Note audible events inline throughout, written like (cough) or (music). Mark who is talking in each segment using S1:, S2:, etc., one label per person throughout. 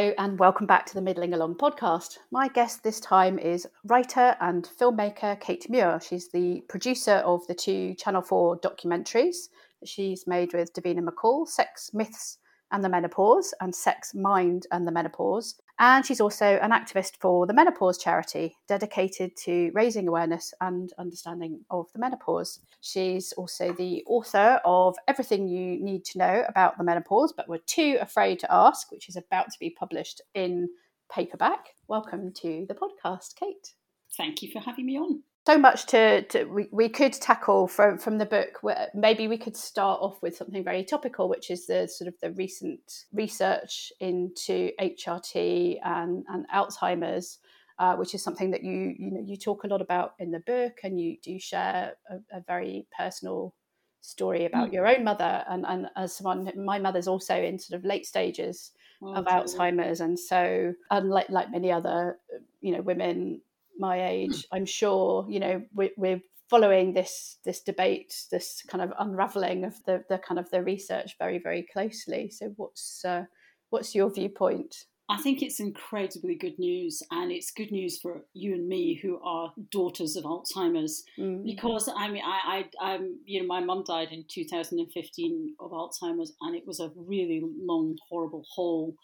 S1: And welcome back to the Middling Along podcast. My guest this time is writer and filmmaker Kate Muir. She's the producer of the two Channel 4 documentaries that she's made with Davina McCall Sex, Myths, and the Menopause, and Sex, Mind, and the Menopause. And she's also an activist for the Menopause Charity, dedicated to raising awareness and understanding of the menopause. She's also the author of Everything You Need to Know About the Menopause, but We're Too Afraid to Ask, which is about to be published in paperback. Welcome to the podcast, Kate.
S2: Thank you for having me on
S1: so much to, to we, we could tackle from from the book maybe we could start off with something very topical which is the sort of the recent research into hrt and, and alzheimer's uh, which is something that you you know you talk a lot about in the book and you do share a, a very personal story about mm. your own mother and, and as someone my mother's also in sort of late stages oh, of alzheimer's and so unlike like many other you know women my age, I'm sure you know we, we're following this this debate, this kind of unraveling of the the kind of the research very very closely. So what's uh, what's your viewpoint?
S2: I think it's incredibly good news, and it's good news for you and me who are daughters of Alzheimer's. Mm. Because I mean, I, I, I'm, you know, my mum died in 2015 of Alzheimer's, and it was a really long, horrible hole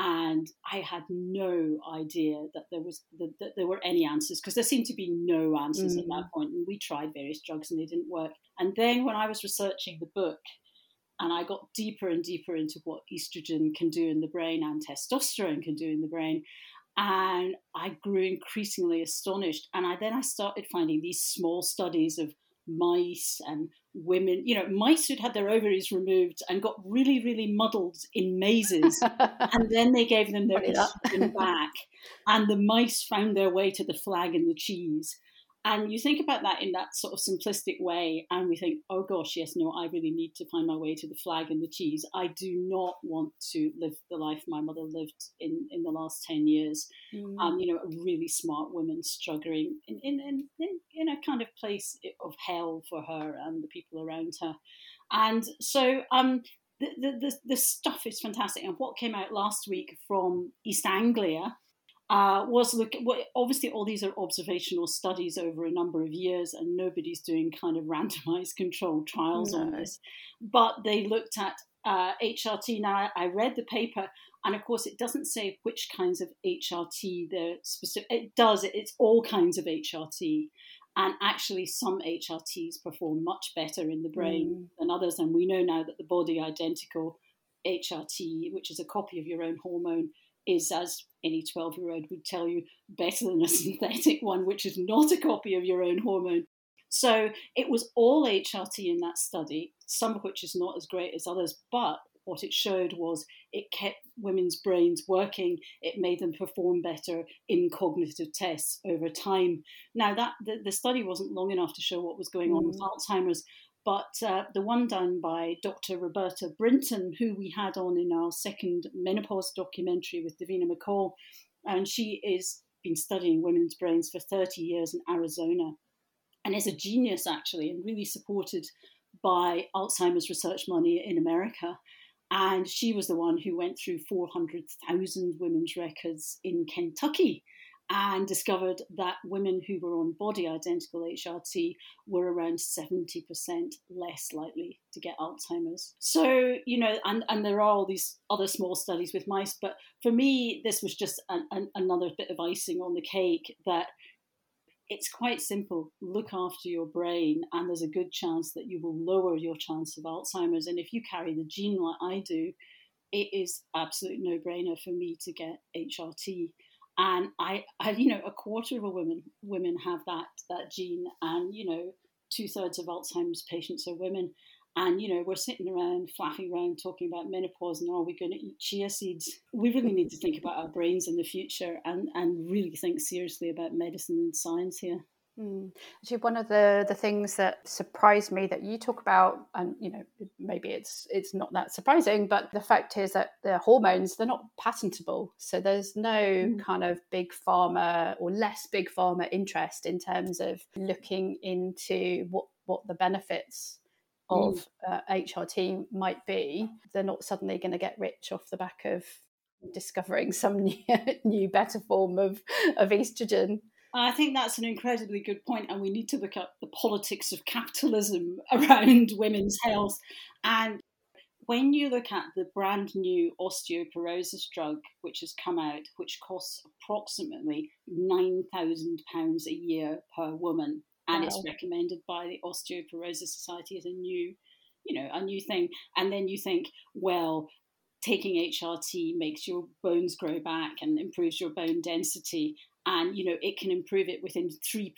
S2: and I had no idea that there was that, that there were any answers because there seemed to be no answers mm. at that mm. point. And we tried various drugs and they didn't work. And then when I was researching the book, and I got deeper and deeper into what estrogen can do in the brain and testosterone can do in the brain, and I grew increasingly astonished. And I then I started finding these small studies of mice and women, you know, mice who'd had their ovaries removed and got really, really muddled in mazes. (laughs) and then they gave them their estrogen back. And the mice found their way to the flag and the cheese. And you think about that in that sort of simplistic way, and we think, oh gosh, yes, no, I really need to find my way to the flag and the cheese. I do not want to live the life my mother lived in, in the last 10 years. Mm. Um, you know, a really smart woman struggling in, in, in, in, a kind of place of hell for her and the people around her. And so um, the, the, the, stuff is fantastic. And what came out last week from East Anglia, uh, was look well, obviously all these are observational studies over a number of years and nobody's doing kind of (laughs) randomized controlled trials no. on this but they looked at uh, hrt now I, I read the paper and of course it doesn't say which kinds of hrt they're specific it does it's all kinds of hrt and actually some HRTs perform much better in the brain mm. than others and we know now that the body identical hrt which is a copy of your own hormone is, as any 12 year old would tell you, better than a (laughs) synthetic one, which is not a copy of your own hormone. So it was all HRT in that study, some of which is not as great as others, but what it showed was it kept women's brains working. It made them perform better in cognitive tests over time. Now that the, the study wasn't long enough to show what was going on mm. with Alzheimer's, but uh, the one done by Dr. Roberta Brinton, who we had on in our second menopause documentary with Davina McCall, and she has been studying women's brains for 30 years in Arizona and is a genius actually and really supported by Alzheimer's research money in America. And she was the one who went through 400,000 women's records in Kentucky and discovered that women who were on body identical HRT were around 70% less likely to get Alzheimer's. So, you know, and, and there are all these other small studies with mice, but for me, this was just an, an, another bit of icing on the cake that it's quite simple. Look after your brain, and there's a good chance that you will lower your chance of Alzheimer's. And if you carry the gene like I do, it is absolute no brainer for me to get HRT and I, I, you know, a quarter of women women have that that gene, and you know, two thirds of Alzheimer's patients are women. And you know, we're sitting around flapping around talking about menopause and are we going to eat chia seeds? We really need to think about our brains in the future and and really think seriously about medicine and science here.
S1: Mm. Actually, one of the the things that surprised me that you talk about, and you know, maybe it's it's not that surprising, but the fact is that the hormones they're not patentable, so there's no mm. kind of big pharma or less big pharma interest in terms of looking into what what the benefits of mm. uh, HRT might be. They're not suddenly going to get rich off the back of discovering some (laughs) new, new better form of, of estrogen.
S2: I think that's an incredibly good point, and we need to look at the politics of capitalism (laughs) around women's health. And when you look at the brand new osteoporosis drug, which has come out, which costs approximately £9,000 a year per woman, and wow. it's recommended by the Osteoporosis Society as a new, you know, a new thing. And then you think, well, taking HRT makes your bones grow back and improves your bone density and you know it can improve it within 3%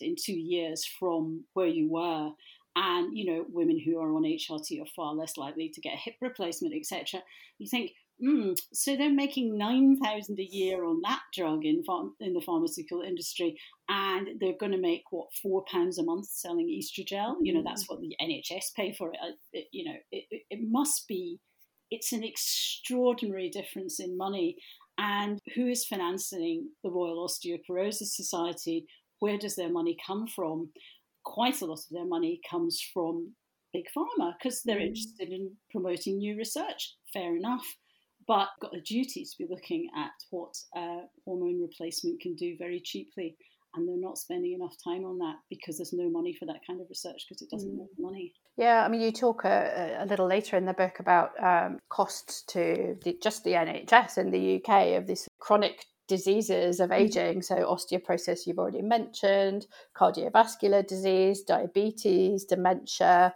S2: in 2 years from where you were. And you know women who are on HRT are far less likely to get a hip replacement etc you think mm, so they're making 9000 a year on that drug in in the pharmaceutical industry and they're going to make what 4 pounds a month selling estrogel you know that's mm. what the NHS pay for it, it you know it, it must be it's an extraordinary difference in money and who is financing the Royal Osteoporosis Society? Where does their money come from? Quite a lot of their money comes from big pharma because they're mm. interested in promoting new research. Fair enough. But got a duty to be looking at what uh, hormone replacement can do very cheaply and they're not spending enough time on that because there's no money for that kind of research because it doesn't mm. make money.
S1: Yeah, I mean, you talk a, a little later in the book about um, costs to the, just the NHS in the UK of these chronic diseases of mm. aging. So, osteoporosis, you've already mentioned, cardiovascular disease, diabetes, dementia.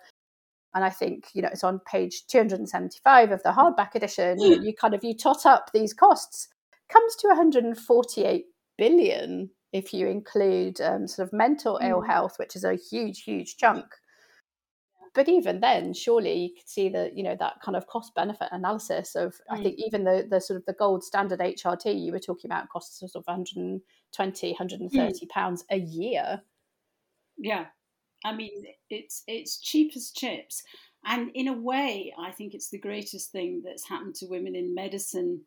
S1: And I think you know it's on page 275 of the hardback edition. You, you kind of you tot up these costs, comes to 148 billion if you include um, sort of mental mm. ill health, which is a huge, huge chunk. But even then, surely you could see that you know that kind of cost benefit analysis of mm. I think even the the sort of the gold standard HRT you were talking about costs sort of 120, 130 mm. pounds a year.
S2: Yeah, I mean it's it's cheap as chips, and in a way, I think it's the greatest thing that's happened to women in medicine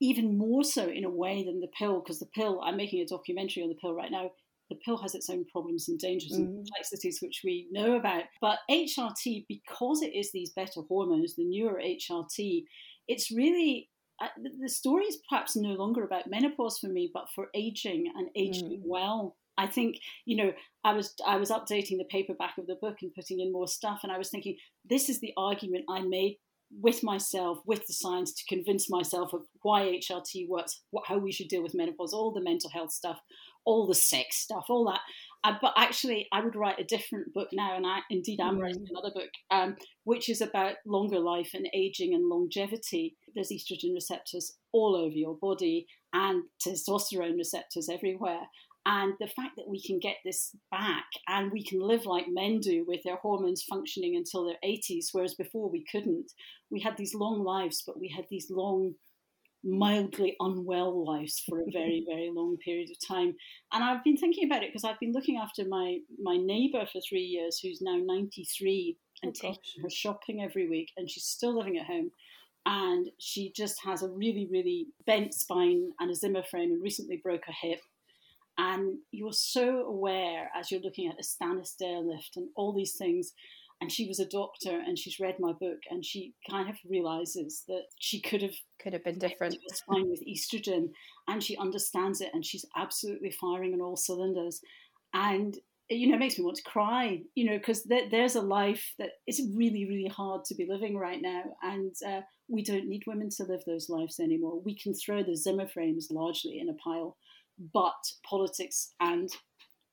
S2: even more so in a way than the pill, because the pill, I'm making a documentary on the pill right now. The pill has its own problems and dangers mm. and complexities, which we know about. But HRT, because it is these better hormones, the newer HRT, it's really uh, the story is perhaps no longer about menopause for me, but for aging and aging mm. well. I think you know I was I was updating the paperback of the book and putting in more stuff, and I was thinking this is the argument I made with myself, with the science, to convince myself of why HRT works, what, how we should deal with menopause, all the mental health stuff, all the sex stuff, all that. Uh, but actually, I would write a different book now, and I indeed am writing another book, um, which is about longer life and aging and longevity. There's estrogen receptors all over your body and testosterone receptors everywhere. And the fact that we can get this back and we can live like men do with their hormones functioning until their 80s, whereas before we couldn't. We had these long lives, but we had these long, mildly unwell lives for a (laughs) very, very long period of time. And I've been thinking about it because I've been looking after my, my neighbour for three years, who's now 93 and oh, taking her shopping every week, and she's still living at home and she just has a really, really bent spine and a Zimmer frame and recently broke her hip and you're so aware as you're looking at a stand stair lift and all these things and she was a doctor and she's read my book and she kind of realizes that she could have
S1: could have been different.
S2: fine with estrogen and she understands it and she's absolutely firing on all cylinders. And you know it makes me want to cry you know because th- there's a life that is really really hard to be living right now. And uh, we don't need women to live those lives anymore. We can throw the zimmer frames largely in a pile but politics and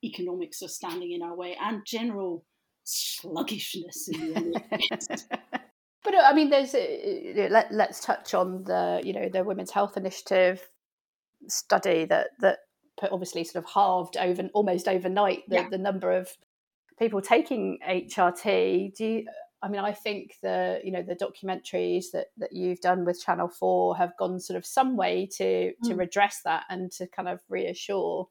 S2: economics are standing in our way and general sluggishness in the (laughs)
S1: but uh, I mean, there's uh, let, let's touch on the you know the Women's Health Initiative study that that obviously sort of halved over almost overnight the, yeah. the number of people taking HRT. Do you, I mean, I think the you know the documentaries that that you've done with Channel Four have gone sort of some way to mm. to redress that and to kind of reassure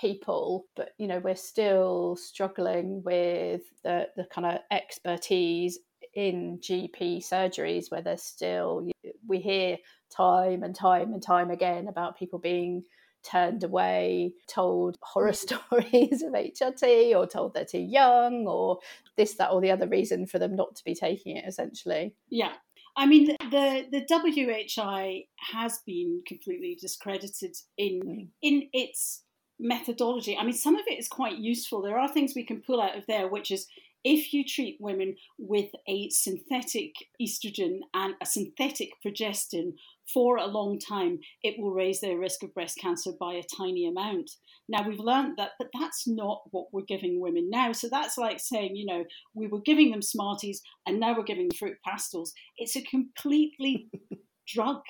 S1: people. But you know, we're still struggling with the the kind of expertise in GP surgeries where there's still we hear time and time and time again about people being turned away, told horror (laughs) stories of HRT, or told they're too young, or this, that, or the other reason for them not to be taking it, essentially.
S2: Yeah. I mean, the, the, WHI has been completely discredited in mm. in its methodology. I mean, some of it is quite useful. There are things we can pull out of there, which is if you treat women with a synthetic estrogen and a synthetic progestin for a long time, it will raise their risk of breast cancer by a tiny amount. Now, we've learned that, but that's not what we're giving women now. So that's like saying, you know, we were giving them Smarties and now we're giving fruit pastels. It's a completely (laughs) drug.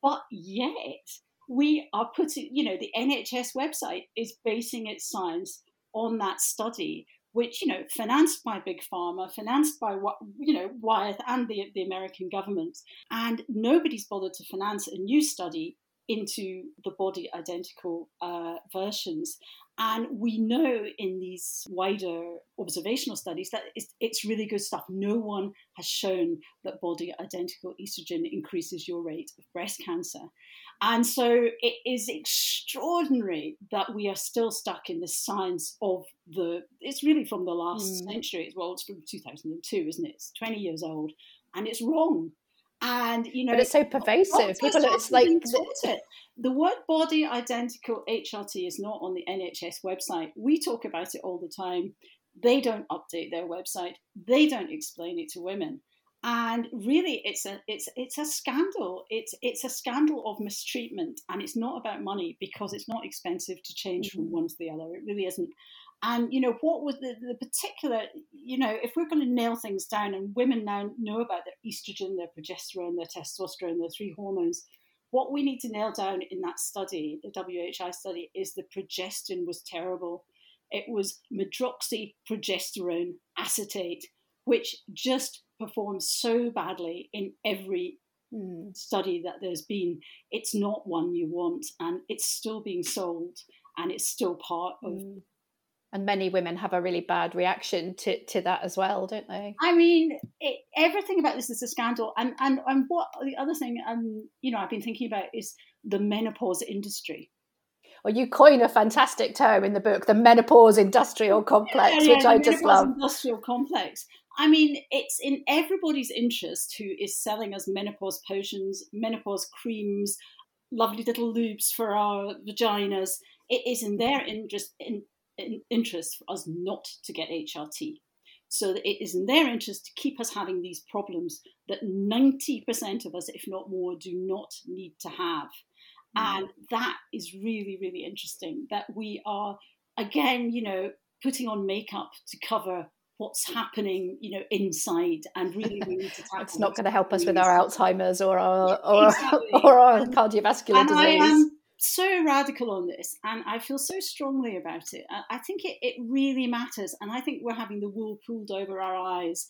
S2: But yet, we are putting, you know, the NHS website is basing its science on that study which you know financed by big pharma financed by what you know wyeth and the, the american government. And nobody's bothered to finance a new study into the body identical uh, versions and we know in these wider observational studies that it's, it's, really good stuff. No one has shown that body identical estrogen increases your rate of breast cancer. And so it is extraordinary that we are still stuck in the science of the, it's really from the last mm. century. Well, it's from 2002, isn't it? It's 20 years old and it's wrong. And, you know,
S1: but it's so pervasive. People, it's like,
S2: it. the word body identical HRT is not on the NHS website. We talk about it all the time. They don't update their website. They don't explain it to women and really it's a it's it's a scandal it's it's a scandal of mistreatment and it's not about money because it's not expensive to change mm-hmm. from one to the other it really isn't and you know what was the, the particular you know if we're going to nail things down and women now know about their estrogen their progesterone their testosterone their three hormones what we need to nail down in that study the whi study is the progestin was terrible it was medroxyprogesterone acetate which just performs so badly in every mm. study that there's been. It's not one you want, and it's still being sold, and it's still part of. Mm.
S1: And many women have a really bad reaction to, to that as well, don't they?
S2: I mean, it, everything about this is a scandal. And, and and what the other thing, um, you know, I've been thinking about is the menopause industry
S1: Well, you coin a fantastic term in the book, the menopause industrial complex, yeah, yeah, which I just love.
S2: Industrial complex. I mean, it's in everybody's interest who is selling us menopause potions, menopause creams, lovely little lubes for our vaginas. It is in their interest, in, in interest for us not to get HRT. So that it is in their interest to keep us having these problems that 90% of us, if not more, do not need to have. Mm. And that is really, really interesting that we are, again, you know, putting on makeup to cover what's happening, you know, inside, and (laughs) really we need to tackle.
S1: it's not going to help us with our Alzheimer's or our or, exactly. or our cardiovascular and disease. I am
S2: so radical on this, and I feel so strongly about it. I think it, it really matters, and I think we're having the wool pulled over our eyes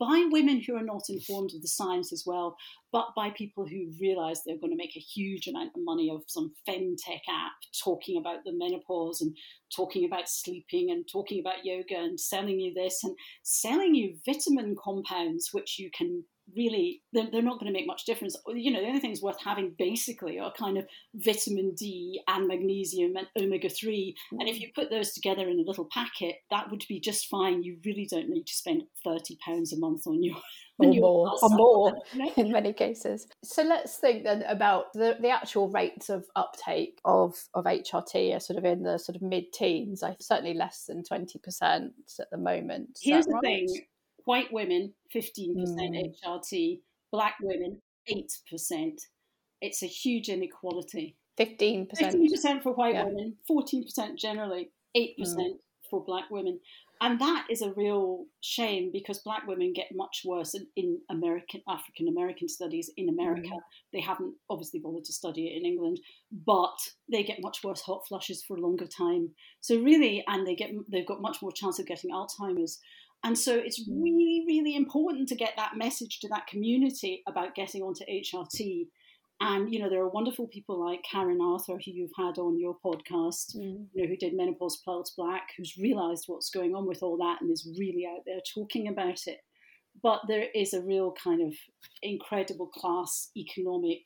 S2: by women who are not informed of the science as well, but by people who realize they're going to make a huge amount of money of some femtech app talking about the menopause and talking about sleeping and talking about yoga and selling you this and selling you vitamin compounds which you can really they're, they're not going to make much difference you know the only things worth having basically are kind of vitamin d and magnesium and omega-3 mm. and if mm. you put those together in a little packet that would be just fine you really don't need to spend 30 pounds a month on your (laughs)
S1: or more, (laughs) or more in many cases. So let's think then about the, the actual rates of uptake of, of HRT are sort of in the sort of mid teens, I certainly less than 20% at the moment.
S2: Is Here's the right? thing white women 15% mm. HRT, black women 8%. It's a huge inequality.
S1: 15%.
S2: 15% for white yeah. women, 14% generally, 8% mm. for black women. And that is a real shame because black women get much worse in, in American African American studies in America. Mm. They haven't obviously bothered to study it in England, but they get much worse hot flushes for a longer time. So really, and they get they've got much more chance of getting Alzheimer's. And so it's mm. really, really important to get that message to that community about getting onto HRT. And you know, there are wonderful people like Karen Arthur, who you've had on your podcast, mm. you know, who did Menopause Whilst Black, who's realised what's going on with all that and is really out there talking about it. But there is a real kind of incredible class, economic,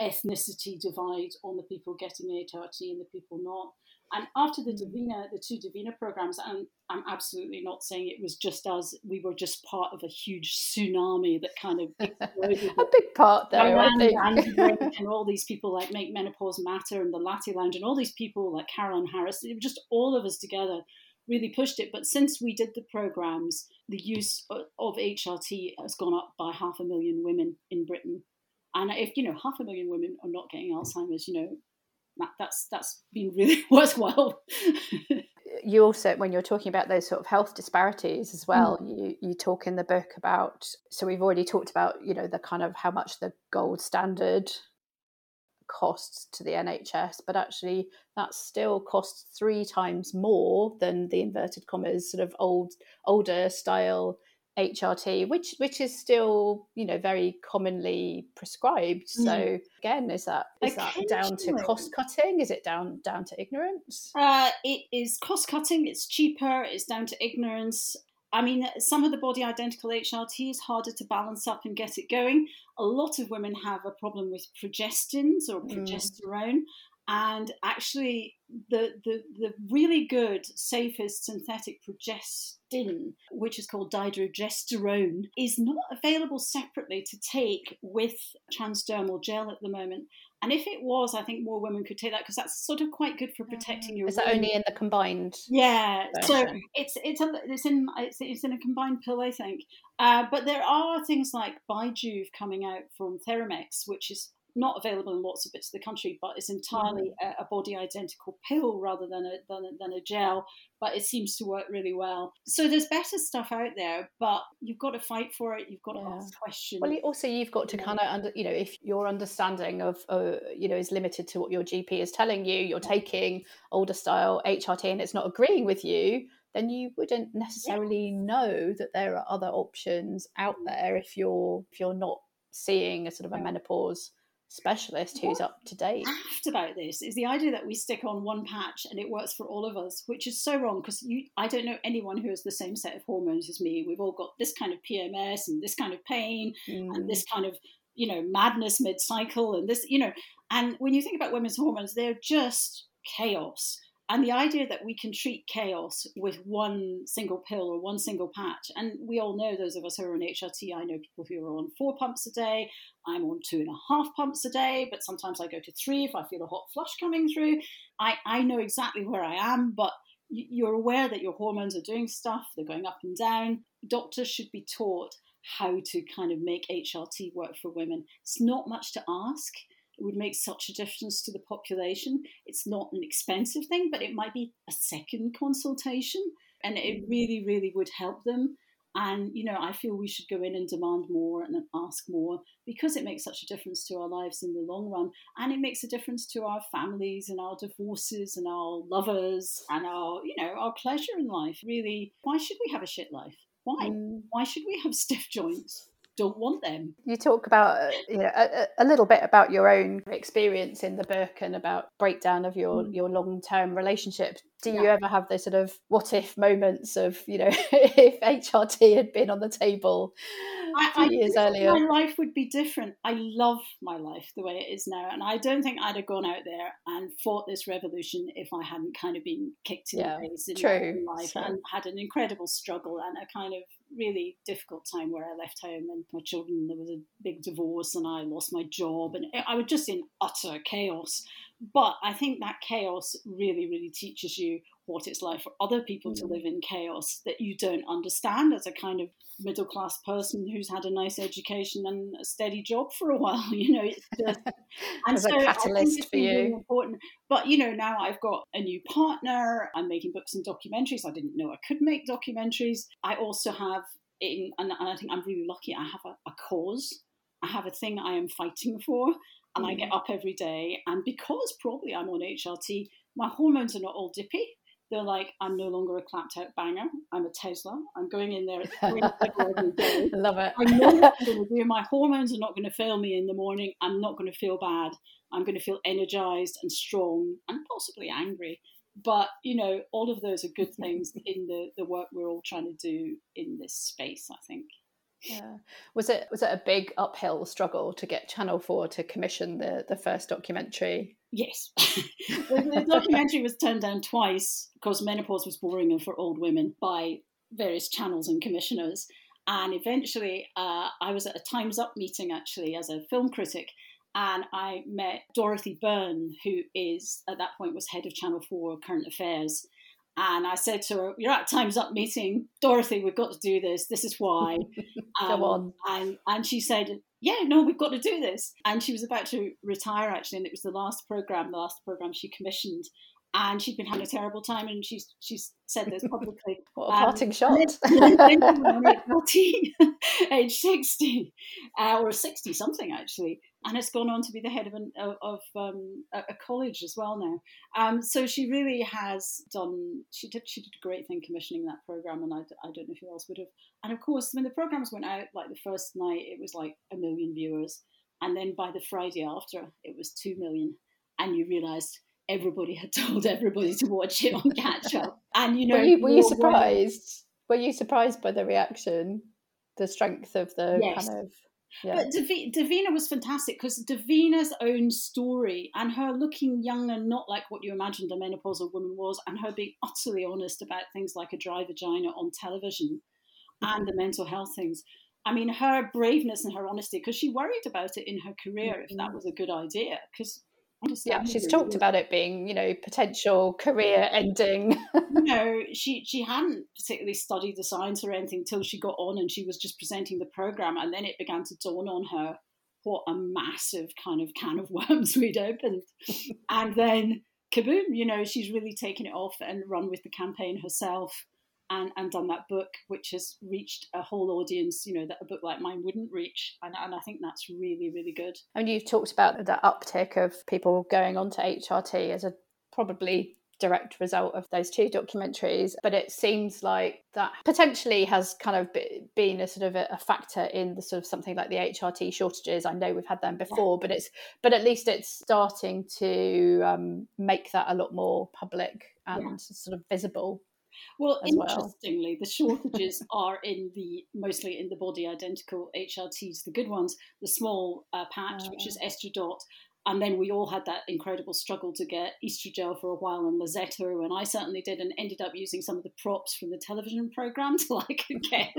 S2: ethnicity divide on the people getting HRT and the people not. And after the Davina, the two Davina programs, and I'm absolutely not saying it was just us. We were just part of a huge tsunami that kind of (laughs)
S1: exploded. a big part, though. I think. (laughs)
S2: and all these people like Make Menopause Matter and the Latte Lounge, and all these people like Carolyn Harris. It was just all of us together really pushed it. But since we did the programs, the use of HRT has gone up by half a million women in Britain. And if you know half a million women are not getting Alzheimer's, you know that, that's that's been really (laughs) worthwhile.
S1: you also, when you're talking about those sort of health disparities as well, mm. you you talk in the book about. So we've already talked about you know the kind of how much the gold standard costs to the NHS, but actually that still costs three times more than the inverted commas sort of old older style HRT, which which is still you know very commonly prescribed. Mm. So again, is that is that down to cost cutting? Is it down down to ignorance?
S2: Uh, it is cost cutting. It's cheaper. It's down to ignorance. I mean, some of the body identical HRT is harder to balance up and get it going. A lot of women have a problem with progestins or mm. progesterone. Mm. And actually, the, the, the really good, safest synthetic progestin, which is called dydrogesterone, is not available separately to take with transdermal gel at the moment. And if it was, I think more women could take that because that's sort of quite good for protecting your.
S1: Is that only in the combined?
S2: Yeah, version? so it's it's a, it's in it's, it's in a combined pill, I think. Uh, but there are things like Bijuve coming out from Theramex, which is not available in lots of bits of the country, but it's entirely mm. a, a, body identical pill rather than a, than a, than a gel. But it seems to work really well. So there's better stuff out there, but you've got to fight for it. You've got to ask questions.
S1: Well, also you've got to yeah. kind of under, you know, if your understanding of, uh, you know, is limited to what your GP is telling you, you're taking older style HRT and it's not agreeing with you, then you wouldn't necessarily yeah. know that there are other options out mm. there if you're if you're not seeing a sort of a menopause specialist who's what up to date.
S2: About this is the idea that we stick on one patch and it works for all of us, which is so wrong because you I don't know anyone who has the same set of hormones as me. We've all got this kind of PMS and this kind of pain mm. and this kind of you know madness mid cycle and this you know and when you think about women's hormones, they're just chaos. And the idea that we can treat chaos with one single pill or one single patch, and we all know those of us who are on HRT, I know people who are on four pumps a day. I'm on two and a half pumps a day, but sometimes I go to three if I feel a hot flush coming through. I, I know exactly where I am, but you're aware that your hormones are doing stuff, they're going up and down. Doctors should be taught how to kind of make HRT work for women. It's not much to ask it would make such a difference to the population. It's not an expensive thing, but it might be a second consultation, and it mm. really, really would help them. And you know, I feel we should go in and demand more and ask more because it makes such a difference to our lives in the long run, and it makes a difference to our families and our divorces and our lovers and our, you know, our pleasure in life. Really, why should we have a shit life? Why? Mm. Why should we have (laughs) stiff joints? Don't want them.
S1: You talk about uh, you know a, a, little bit about your own experience in the book and about breakdown of your mm. your long term relationship. Do yeah. you ever have those sort of what if moments of you know (laughs) if HRT had been on the table I, years earlier?
S2: My life would be different. I love my life the way it is now, and I don't think I'd have gone out there and fought this revolution if I hadn't kind of been kicked in yeah, the face in
S1: true,
S2: my life true. and had an incredible struggle and a kind of really difficult time where I left home and my children, there was a big divorce and I lost my job and I was just in utter chaos. But I think that chaos really, really teaches you what it's like for other people to mm. live in chaos that you don't understand as a kind of middle class person who's had a nice education and a steady job for a (laughs) while. You know,
S1: just, (laughs) and so a catalyst for you. Really
S2: important. But you know, now I've got a new partner. I'm making books and documentaries. I didn't know I could make documentaries. I also have, in, and, I think I'm really lucky. I have a, a cause. I have a thing I am fighting for and I get mm. up every day. And because probably I'm on HRT, my hormones are not all dippy. They're like, I'm no longer a clapped out banger. I'm a Tesla. I'm going in there at (laughs) three every day.
S1: Love it.
S2: I know (laughs) what I'm going to do. My hormones are not going to fail me in the morning. I'm not going to feel bad. I'm going to feel energized and strong and possibly angry. But, you know, all of those are good (laughs) things in the, the work we're all trying to do in this space, I think.
S1: Yeah. Was it was it a big uphill struggle to get Channel 4 to commission the, the first documentary?
S2: Yes. (laughs) the, documentary was turned down twice because menopause was boring for old women by various channels and commissioners. And eventually, uh, I was at a Time's Up meeting actually as a film critic, and I met Dorothy Byrne, who is at that point was head of Channel 4 Current Affairs. And I said to her, You're at Time's Up meeting. Dorothy, we've got to do this. This is why.
S1: Um, on.
S2: And, and she said, Yeah, no, we've got to do this. And she was about to retire, actually. And it was the last program, the last program she commissioned. And she'd been having a terrible time. And she's, she's said this publicly.
S1: what a parting um, shot.
S2: age 60 uh, or 60 something, actually and has gone on to be the head of, an, of um, a college as well now. Um, so she really has done. She did. She did a great thing commissioning that program, and I, I don't know who else would have. And of course, when the programs went out, like the first night, it was like a million viewers, and then by the Friday after, it was two million, and you realised everybody had (laughs) told everybody to watch it on catch up. (laughs) And you know,
S1: were you, were you surprised? Were you surprised by the reaction, the strength of the yes. kind of
S2: yeah. But Dav- Davina was fantastic because Davina's own story and her looking young and not like what you imagined a menopausal woman was, and her being utterly honest about things like a dry vagina on television mm-hmm. and the mental health things. I mean, her braveness and her honesty, because she worried about it in her career mm-hmm. if that mm-hmm. was a good idea. Because
S1: yeah, she's talked about it being, you know, potential career ending. (laughs)
S2: you know, she she hadn't particularly studied the science or anything till she got on and she was just presenting the program, and then it began to dawn on her what a massive kind of can of (laughs) worms we'd opened, (laughs) and then kaboom! You know, she's really taken it off and run with the campaign herself and, and done that book, which has reached a whole audience, you know, that a book like mine wouldn't reach. And, and I think that's really, really good.
S1: And you've talked about the uptick of people going on to HRT as a probably direct result of those two documentaries but it seems like that potentially has kind of been a sort of a, factor in the sort of something like the HRT shortages I know we've had them before but it's but at least it's starting to um, make that a lot more public and yeah. sort of visible
S2: well, interestingly, well. the shortages (laughs) are in the mostly in the body identical HRTs, the good ones, the small uh, patch, which is ah. Estradot. And then we all had that incredible struggle to get Estrogel for a while and Lenzetto, and I certainly did, and ended up using some of the props from the television program till I could get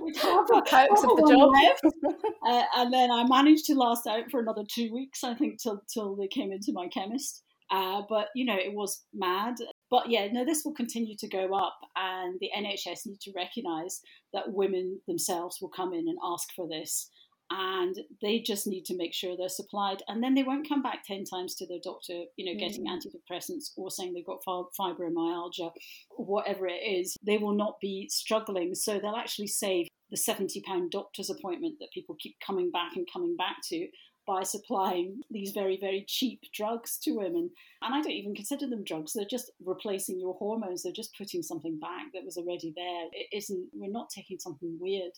S2: with half a, half of the job (laughs) uh, and then I managed to last out for another two weeks, I think, till till they came into my chemist. Uh, but you know, it was mad. But yeah, no, this will continue to go up, and the NHS need to recognise that women themselves will come in and ask for this, and they just need to make sure they're supplied, and then they won't come back ten times to their doctor, you know, getting mm. antidepressants or saying they've got fibromyalgia, whatever it is. They will not be struggling, so they'll actually save the seventy pound doctor's appointment that people keep coming back and coming back to by supplying these very, very cheap drugs to women. And I don't even consider them drugs. They're just replacing your hormones. They're just putting something back that was already there. It isn't, we're not taking something weird.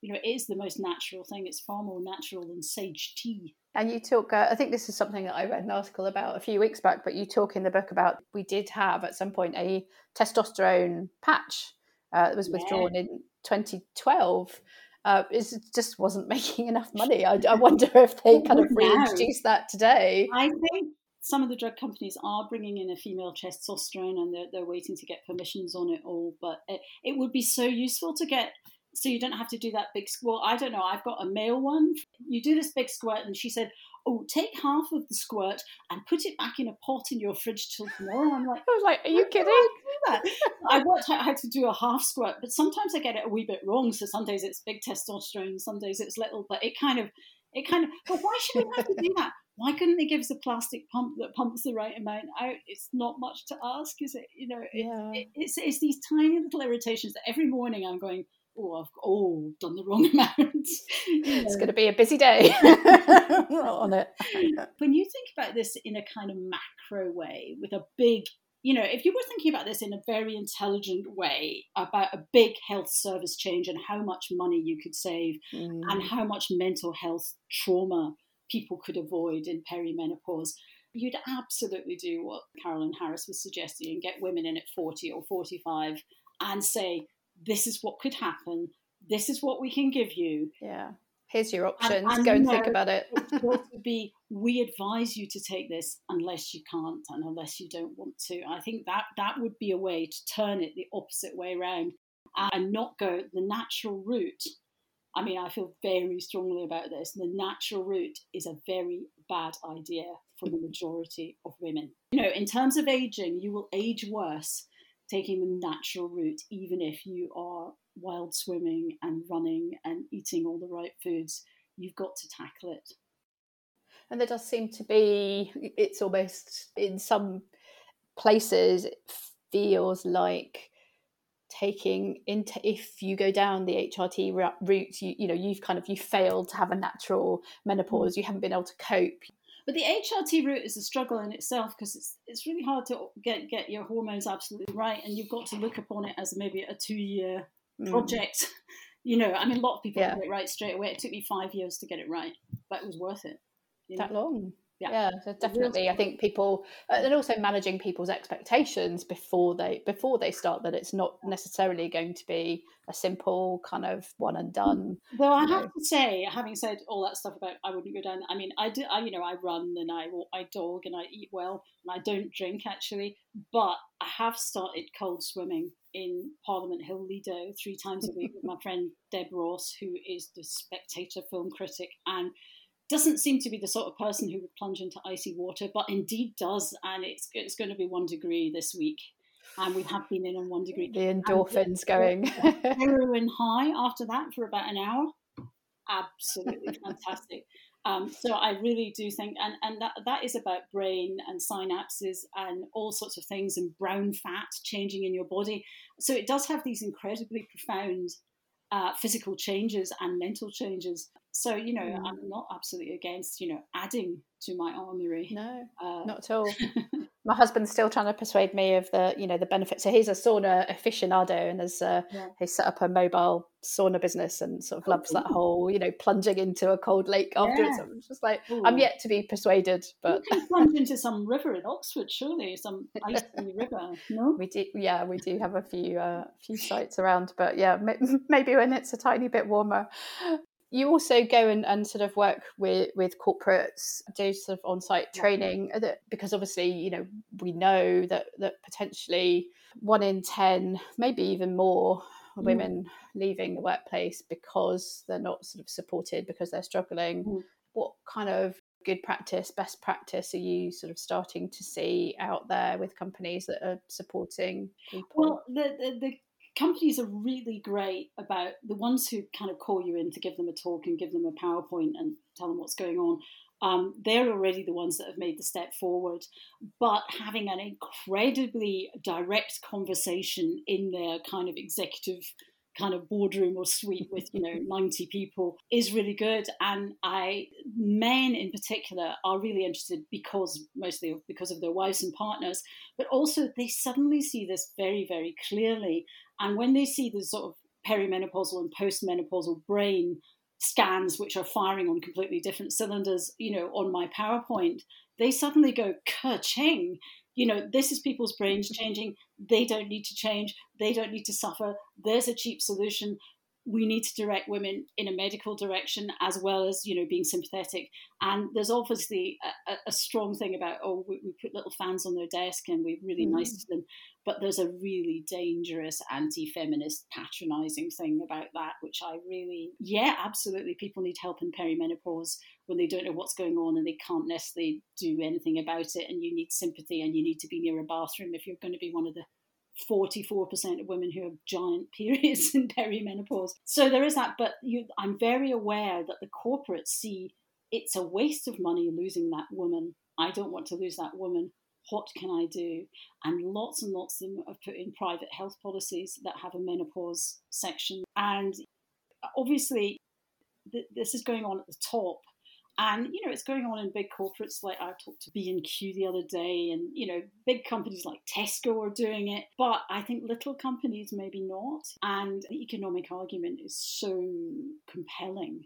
S2: You know, it is the most natural thing. It's far more natural than sage tea.
S1: And you talk, uh, I think this is something that I read an article about a few weeks back, but you talk in the book about we did have at some point a testosterone patch uh, that was withdrawn yeah. in 2012 uh, it just wasn't (laughs) making enough money. I, I wonder if they kind of reintroduce that today.
S2: I think some of the drug companies are bringing in a female testosterone and they're, they're waiting to get permissions on it all. But it, it would be so useful to get so you don't have to do that big squirt. I don't know. I've got a male one. You do this big squirt, and she said, "Oh, take half of the squirt and put it back in a pot in your fridge till tomorrow." I'm like, (laughs)
S1: I was like, "Are you kidding?"
S2: I, I worked out how to do a half squirt, but sometimes I get it a wee bit wrong. So some days it's big testosterone, some days it's little. But it kind of, it kind of. But why should we have to do that? Why couldn't they give us a plastic pump that pumps the right amount out? It's not much to ask, is it? You know, it, yeah. it, it's it's these tiny little irritations that every morning I'm going oh, I've oh, done the wrong (laughs) amount.
S1: it's going to be a busy day (laughs) on it. (laughs)
S2: when you think about this in a kind of macro way, with a big, you know, if you were thinking about this in a very intelligent way about a big health service change and how much money you could save mm. and how much mental health trauma people could avoid in perimenopause, you'd absolutely do what Carolyn Harris was suggesting and get women in at 40 or 45 and say, this is what could happen. this is what we can give you.
S1: Yeah. Here's your options. And, and Go and think about it.
S2: to (laughs) be, we advise you to take this unless you can't and unless you don't want to. I think that that would be a way to turn it the opposite way around and not go the natural route. I mean, I feel very strongly about this. The natural route is a very bad idea for the majority of women. You know, in terms of aging, you will age worse taking the natural route, even if you are wild swimming and running and eating all the right foods. You've got to tackle it.
S1: And there does seem to be, it's almost in some places, it feels like taking into if you go down the HRT route you you know you've kind of you failed to have a natural menopause mm. you haven't been able to cope
S2: but the HRT route is a struggle in itself because it's it's really hard to get get your hormones absolutely right, and you've got to look upon it as maybe a two year mm. project. (laughs) You know, I mean, a lot of people yeah. get it right straight away. It took me five years to get it right, but it was worth it.
S1: that know? long? Yeah, yeah definitely i think people uh, and also managing people's expectations before they before they start that it's not necessarily going to be a simple kind of one and done
S2: well i have to say having said all that stuff about i wouldn't go down i mean i do I, you know i run and i walk, i dog and i eat well and i don't drink actually but i have started cold swimming in Parliament Hill Lido three times a week with my (laughs) friend Deb Ross, who is the Spectator film critic, and doesn't seem to be the sort of person who would plunge into icy water, but indeed does, and it's it's going to be one degree this week, and we have been in on one degree.
S1: The endorphins going. (laughs)
S2: heroin high after that for about an hour. Absolutely (laughs) fantastic. Um, so I really do think, and, and that, that is about brain and synapses and all sorts of things and brown fat changing in your body. So it does have these incredibly profound uh, physical changes and mental changes. So, you know, mm. I'm not absolutely against, you know, adding to my armory.
S1: No, uh, not at all. (laughs) my husband's still trying to persuade me of the, you know, the benefits. So he's a sauna aficionado and has uh, yeah. he's set up a mobile sauna business and sort of loves that whole, you know, plunging into a cold lake afterwards. Yeah. It's just like Ooh. I'm yet to be persuaded, but
S2: you can plunge into some river in Oxford, surely some icy river. No,
S1: we do. Yeah, we do have a few uh, few sites around, but yeah, (laughs) maybe when it's a tiny bit warmer you also go and, and sort of work with with corporates do sort of on-site training uh, because obviously you know we know that that potentially one in 10 maybe even more mm. women leaving the workplace because they're not sort of supported because they're struggling mm. what kind of good practice best practice are you sort of starting to see out there with companies that are supporting people
S2: well the, the, the companies are really great about the ones who kind of call you in to give them a talk and give them a PowerPoint and tell them what's going on. Um, they're already the ones that have made the step forward. But having an incredibly direct conversation in their kind of executive kind of boardroom or suite with you know 90 people is really good and i men in particular are really interested because mostly because of their wives and partners but also they suddenly see this very very clearly and when they see the sort of perimenopausal and postmenopausal brain scans, which are firing on completely different cylinders, you know, on my PowerPoint, they suddenly go ka-ching. You know, this is people's brains changing. They don't need to change. They don't need to suffer. There's a cheap solution we need to direct women in a medical direction as well as you know being sympathetic. And there's obviously a, a strong thing about oh we, we, put little fans on their desk and we're really mm. nice to them. But there's a really dangerous anti-feminist patronizing thing about that which i really yeah absolutely people need help in perimenopause when they don't know what's going on and they can't necessarily do anything about it. And you need sympathy and you need to be near a bathroom if you're going to be one of the 44% of women who have giant (laughs) periods in perimenopause. So there is that, but you, I'm very aware that the corporates see it's a waste of money losing that woman. I don't want to lose that woman. What can I do? And lots and lots of them have put in private health policies that have a menopause section. And obviously, th- this is going on at the top and you know, it's going on in big corporates. Like I talked to B and Q the other day, and you know, big companies like Tesco are doing it. But I think little companies maybe not. And the economic argument is so compelling.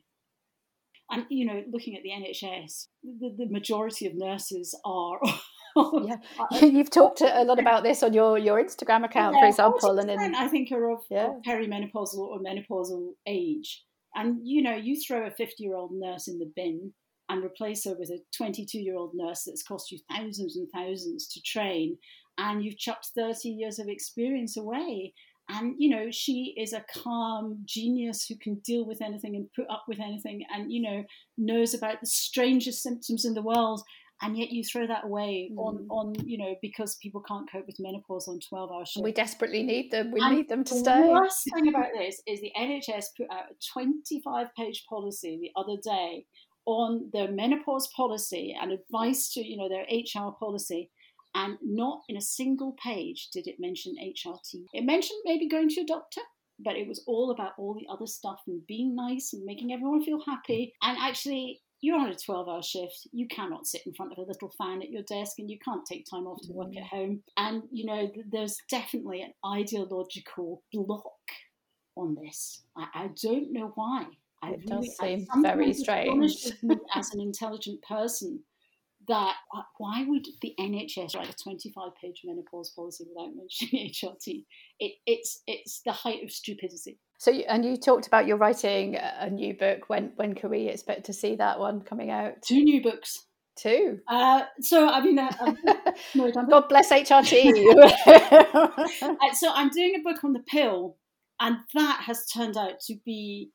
S2: And, you know, looking at the NHS, the, the majority of nurses are. (laughs)
S1: yeah, (laughs) you've talked a lot about this on your, your Instagram account, yeah, for example, and
S2: in, I think are of, yeah. of perimenopausal or menopausal age. And you know, you throw a fifty-year-old nurse in the bin and replace her with a twenty-two-year-old nurse that's cost you thousands and thousands to train, and you've chucked thirty years of experience away. And you know, she is a calm genius who can deal with anything and put up with anything, and you know, knows about the strangest symptoms in the world and yet you throw that away mm. on on you know because people can't cope with menopause on 12 hour shifts.
S1: we desperately need them. We and need them to the stay.
S2: the worst (laughs) thing about this is the nhs put out a 25 page policy the other day on their menopause policy and advice to you know their hr policy and not in a single page did it mention hrt it mentioned maybe going to a doctor but it was all about all the other stuff and being nice and making everyone feel happy. And actually you're on a 12 hour shift you cannot sit in front of a little fan at your desk and you can't take time off to work at mm. home and you know there's definitely an ideological block on this i, I don't know why
S1: I it really, does seem very strange
S2: as an intelligent person that uh, why would the NHS write a 25 page menopause policy without mentioning (laughs) HRT? It, it's it's the height of stupidity.
S1: So, and you talked about you're writing a new book. When when can we expect to see that one coming out?
S2: Two new books.
S1: Two.
S2: Uh, so I mean, uh, (laughs)
S1: no, God bless HRT. (laughs) (laughs)
S2: Uh, so I'm doing a book on the pill, and that has turned out to be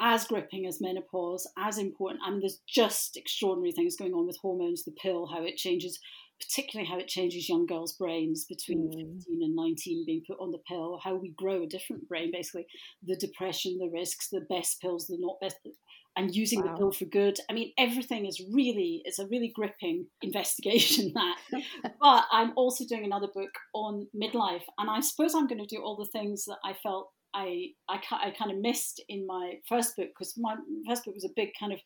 S2: as gripping as menopause, as important. I mean, there's just extraordinary things going on with hormones, the pill, how it changes particularly how it changes young girls' brains between mm. 15 and 19 being put on the pill, how we grow a different brain, basically, the depression, the risks, the best pills, the not best, and using wow. the pill for good. I mean, everything is really, it's a really gripping (laughs) investigation that. (laughs) but I'm also doing another book on midlife, and I suppose I'm going to do all the things that I felt I, I, I kind of missed in my first book because my first book was a big kind of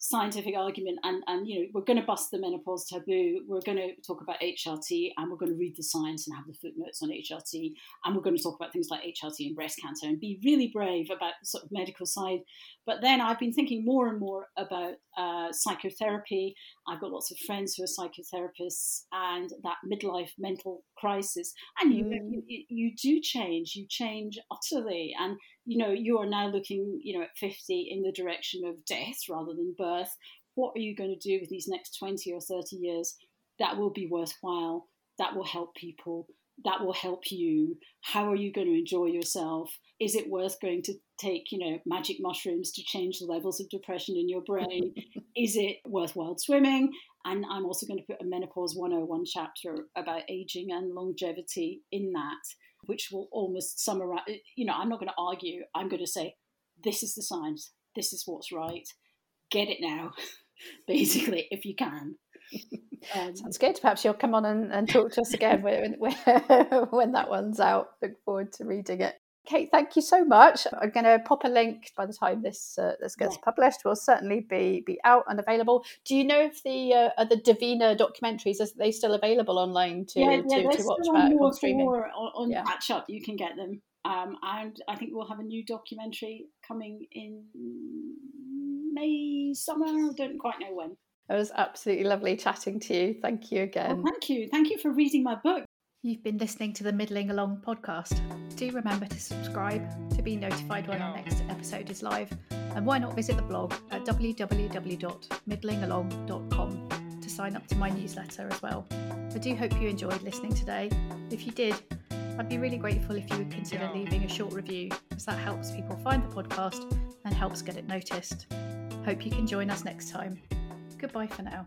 S2: scientific argument and, and you know we're going to bust the menopause taboo we're going to talk about hrt and we're going to read the science and have the footnotes on hrt and we're going to talk about things like hrt and breast cancer and be really brave about the sort of medical side but then i've been thinking more and more about uh, psychotherapy i've got lots of friends who are psychotherapists and that midlife mental crisis and you, mm. you, you do change you change utterly and you know, you are now looking, you know, at 50 in the direction of death rather than birth. What are you going to do with these next 20 or 30 years that will be worthwhile, that will help people, that will help you? How are you going to enjoy yourself? Is it worth going to take, you know, magic mushrooms to change the levels of depression in your brain? (laughs) Is it worthwhile swimming? And I'm also going to put a Menopause 101 chapter about aging and longevity in that which will almost summarize. You know, I'm not going to argue. I'm going to say, this is the science. This is what's right. Get it now, (laughs) basically, if you can. (laughs)
S1: Um, Sounds good. Perhaps you'll come on and, and talk to us again when, (laughs) when, when that one's out. Look forward to reading it. Kate, thank you so much. I'm going to pop a link by the time this uh, this gets yeah. published. Will certainly be be out and available. Do you know if the uh, the Davina documentaries are they still available online to
S2: yeah,
S1: yeah,
S2: to,
S1: to watch back on streaming?
S2: On, on yeah. Catch Up, you can get them. Um, and I think we'll have a new documentary coming in May summer. I don't quite know when.
S1: It was absolutely lovely chatting to you. Thank you again.
S2: Well, thank you. Thank you for reading my book.
S1: You've been listening to the Middling Along podcast. Do remember to subscribe to be notified when our next episode is live. And why not visit the blog at www.middlingalong.com to sign up to my newsletter as well. I do hope you enjoyed listening today. If you did, I'd be really grateful if you would consider leaving a short review, as that helps people find the podcast and helps get it noticed. Hope you can join us next time. Goodbye for now.